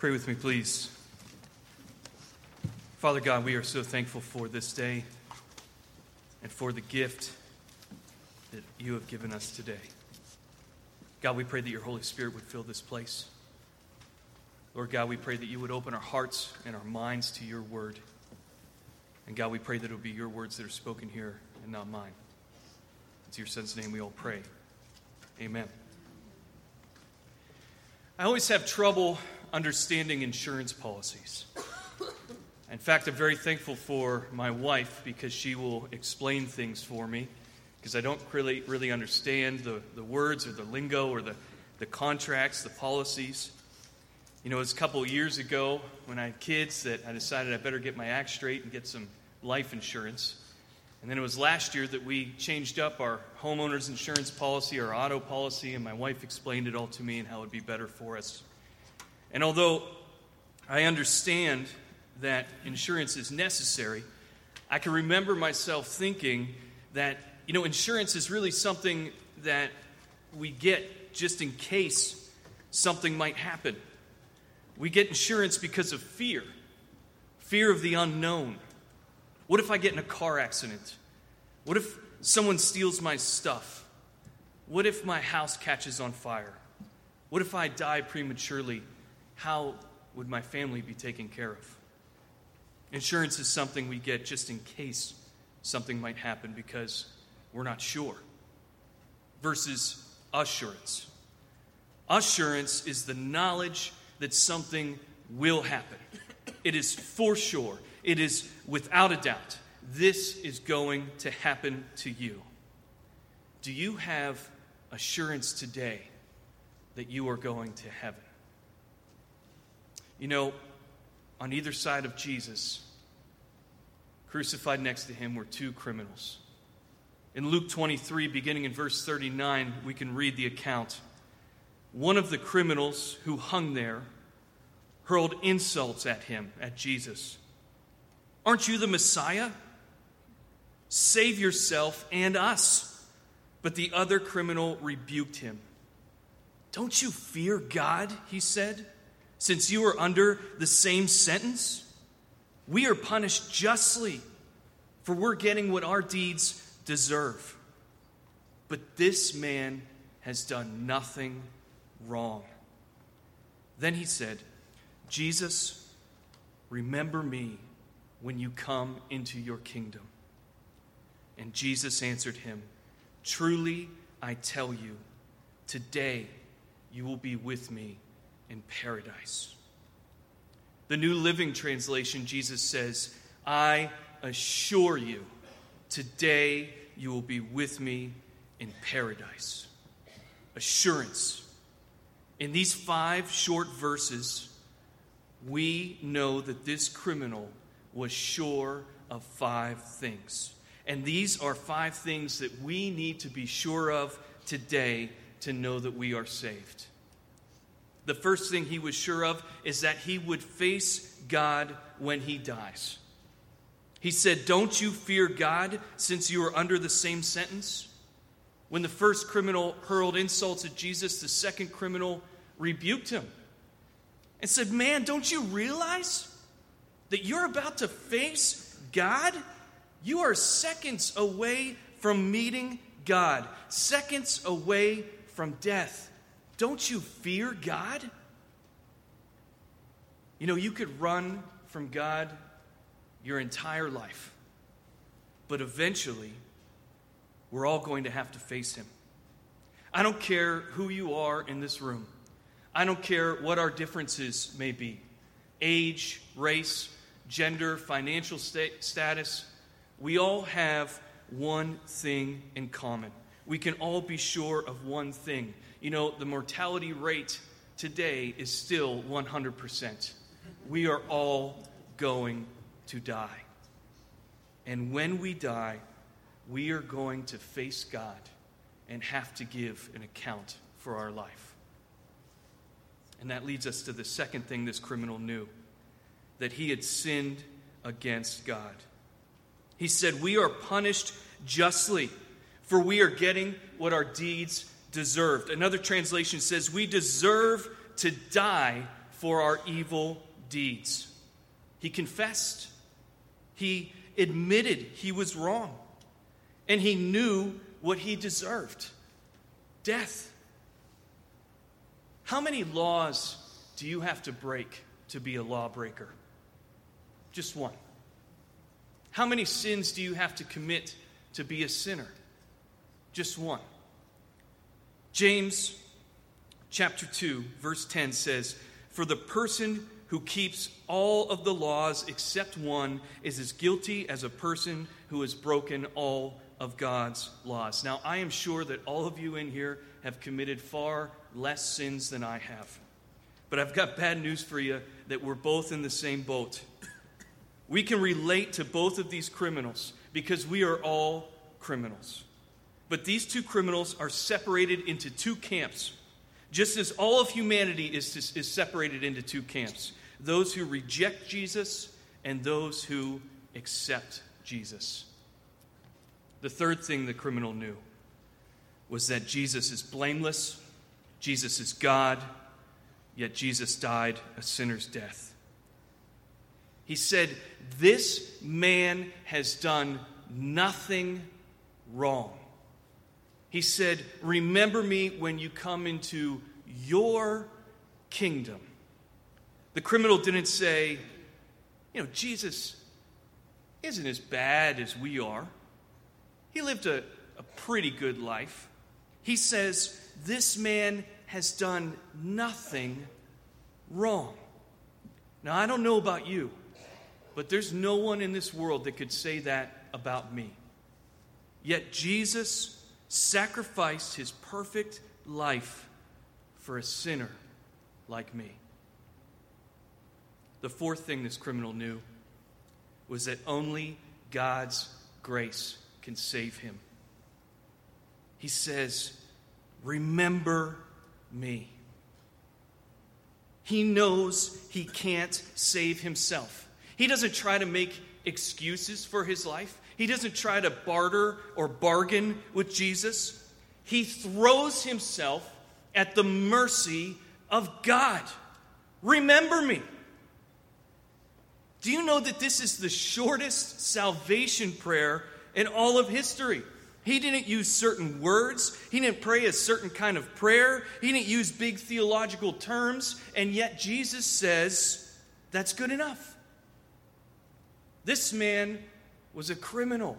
Pray with me, please. Father God, we are so thankful for this day and for the gift that you have given us today. God, we pray that your Holy Spirit would fill this place. Lord God, we pray that you would open our hearts and our minds to your word. And God, we pray that it will be your words that are spoken here and not mine. It's your son's name we all pray. Amen. I always have trouble understanding insurance policies. In fact, I'm very thankful for my wife because she will explain things for me because I don't really, really understand the, the words or the lingo or the, the contracts, the policies. You know, it was a couple years ago when I had kids that I decided I better get my act straight and get some life insurance. And then it was last year that we changed up our homeowners insurance policy, our auto policy, and my wife explained it all to me and how it would be better for us. And although I understand that insurance is necessary, I can remember myself thinking that, you know, insurance is really something that we get just in case something might happen. We get insurance because of fear fear of the unknown what if I get in a car accident? What if someone steals my stuff? What if my house catches on fire? What if I die prematurely? How would my family be taken care of? Insurance is something we get just in case something might happen because we're not sure. Versus assurance. Assurance is the knowledge that something will happen, it is for sure. It is without a doubt, this is going to happen to you. Do you have assurance today that you are going to heaven? You know, on either side of Jesus, crucified next to him were two criminals. In Luke 23, beginning in verse 39, we can read the account. One of the criminals who hung there hurled insults at him, at Jesus. Aren't you the Messiah? Save yourself and us. But the other criminal rebuked him. Don't you fear God, he said, since you are under the same sentence? We are punished justly, for we're getting what our deeds deserve. But this man has done nothing wrong. Then he said, Jesus, remember me when you come into your kingdom. And Jesus answered him, Truly I tell you, today you will be with me in paradise. The New Living Translation, Jesus says, I assure you, today you will be with me in paradise. Assurance. In these five short verses, we know that this criminal was sure of five things. And these are five things that we need to be sure of today to know that we are saved. The first thing he was sure of is that he would face God when he dies. He said, Don't you fear God since you are under the same sentence? When the first criminal hurled insults at Jesus, the second criminal rebuked him and said, Man, don't you realize that you're about to face God, you are seconds away from meeting God, seconds away from death. Don't you fear God? You know, you could run from God your entire life, but eventually, we're all going to have to face Him. I don't care who you are in this room, I don't care what our differences may be age, race, gender, financial sta- status, we all have one thing in common. We can all be sure of one thing. You know, the mortality rate today is still 100%. We are all going to die. And when we die, we are going to face God and have to give an account for our life. And that leads us to the second thing this criminal knew that he had sinned against God. He said, We are punished justly, for we are getting what our deeds deserved. Another translation says, We deserve to die for our evil deeds. He confessed. He admitted he was wrong. And he knew what he deserved death. How many laws do you have to break to be a lawbreaker? Just one. How many sins do you have to commit to be a sinner? Just one. James chapter 2, verse 10 says, For the person who keeps all of the laws except one is as guilty as a person who has broken all of God's laws. Now, I am sure that all of you in here have committed far less sins than I have. But I've got bad news for you that we're both in the same boat. We can relate to both of these criminals because we are all criminals. But these two criminals are separated into two camps, just as all of humanity is, is separated into two camps those who reject Jesus and those who accept Jesus. The third thing the criminal knew was that Jesus is blameless, Jesus is God, yet Jesus died a sinner's death. He said, This man has done nothing wrong. He said, Remember me when you come into your kingdom. The criminal didn't say, You know, Jesus isn't as bad as we are. He lived a, a pretty good life. He says, This man has done nothing wrong. Now, I don't know about you, but there's no one in this world that could say that about me. Yet Jesus sacrificed his perfect life for a sinner like me. The fourth thing this criminal knew was that only God's grace can save him. He says, Remember me. He knows he can't save himself. He doesn't try to make excuses for his life. He doesn't try to barter or bargain with Jesus. He throws himself at the mercy of God. Remember me. Do you know that this is the shortest salvation prayer in all of history? He didn't use certain words. He didn't pray a certain kind of prayer. He didn't use big theological terms. And yet Jesus says, that's good enough. This man was a criminal.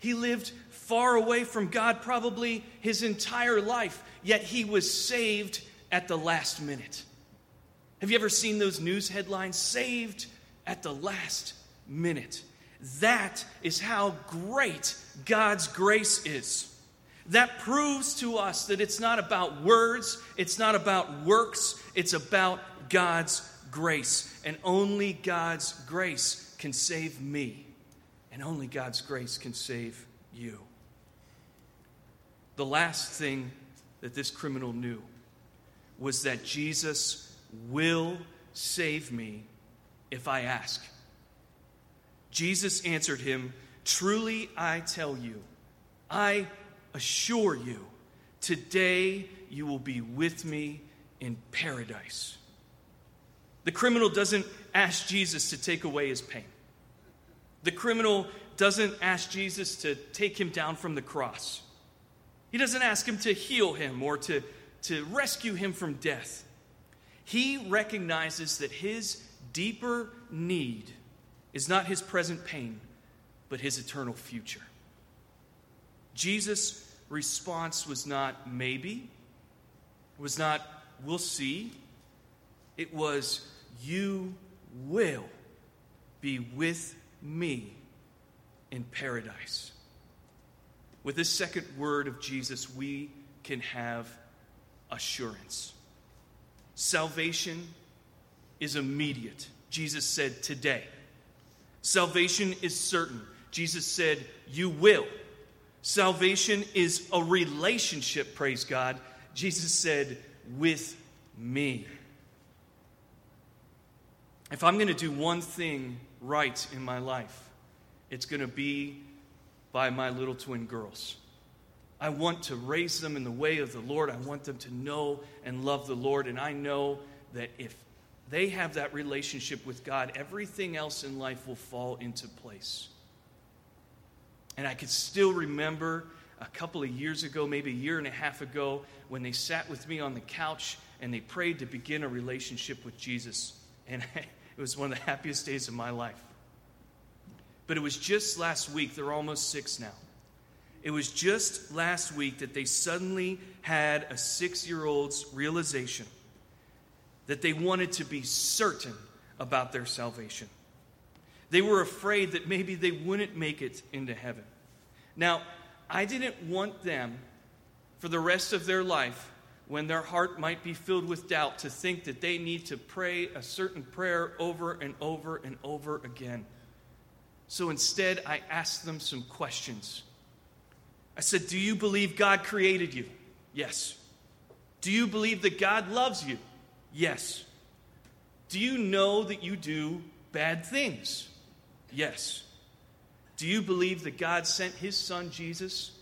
He lived far away from God probably his entire life, yet he was saved at the last minute. Have you ever seen those news headlines? Saved at the last minute. That is how great God's grace is. That proves to us that it's not about words, it's not about works, it's about God's grace. And only God's grace can save me, and only God's grace can save you. The last thing that this criminal knew was that Jesus will save me if I ask. Jesus answered him, Truly I tell you, I assure you, today you will be with me in paradise. The criminal doesn't ask Jesus to take away his pain. The criminal doesn't ask Jesus to take him down from the cross. He doesn't ask him to heal him or to, to rescue him from death. He recognizes that his deeper need is not his present pain, but his eternal future. Jesus' response was not maybe, was not we'll see. It was you will be with me in paradise. With this second word of Jesus, we can have assurance. Salvation is immediate. Jesus said, Today. Salvation is certain. Jesus said, You will. Salvation is a relationship, praise God. Jesus said, With me. If I'm going to do one thing right in my life, it's going to be by my little twin girls. I want to raise them in the way of the Lord. I want them to know and love the Lord. And I know that if they have that relationship with God, everything else in life will fall into place. And I could still remember a couple of years ago, maybe a year and a half ago, when they sat with me on the couch and they prayed to begin a relationship with Jesus. And it was one of the happiest days of my life. But it was just last week, they're almost six now. It was just last week that they suddenly had a six year old's realization that they wanted to be certain about their salvation. They were afraid that maybe they wouldn't make it into heaven. Now, I didn't want them for the rest of their life, when their heart might be filled with doubt, to think that they need to pray a certain prayer over and over and over again. So instead, I asked them some questions. I said, Do you believe God created you? Yes. Do you believe that God loves you? Yes. Do you know that you do bad things? Yes. Do you believe that God sent his son Jesus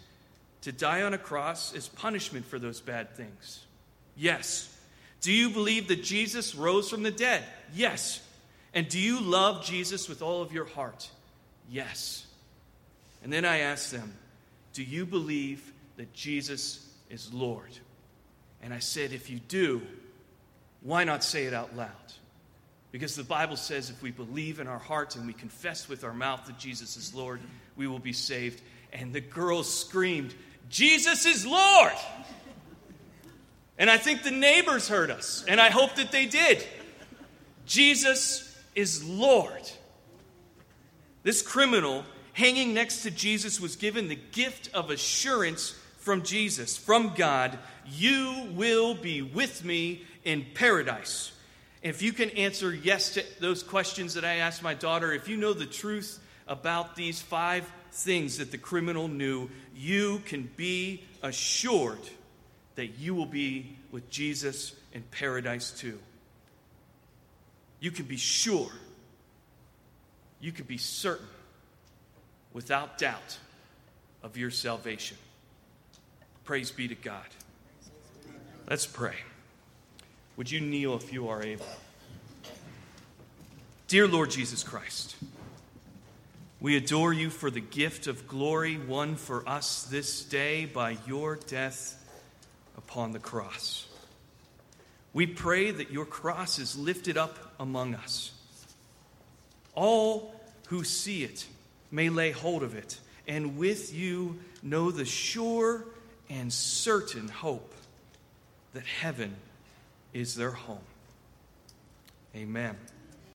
to die on a cross as punishment for those bad things? Yes. Do you believe that Jesus rose from the dead? Yes. And do you love Jesus with all of your heart? Yes. And then I asked them, Do you believe that Jesus is Lord? And I said, If you do, why not say it out loud? Because the Bible says if we believe in our hearts and we confess with our mouth that Jesus is Lord, we will be saved. And the girls screamed, Jesus is Lord! And I think the neighbors heard us, and I hope that they did. Jesus is Lord. This criminal hanging next to Jesus was given the gift of assurance from Jesus, from God You will be with me in paradise. If you can answer yes to those questions that I asked my daughter, if you know the truth about these five things that the criminal knew, you can be assured that you will be with Jesus in paradise too. You can be sure, you can be certain, without doubt, of your salvation. Praise be to God. Let's pray. Would you kneel if you are able? Dear Lord Jesus Christ, we adore you for the gift of glory won for us this day by your death upon the cross. We pray that your cross is lifted up among us. All who see it may lay hold of it, and with you know the sure and certain hope that heaven is their home. Amen.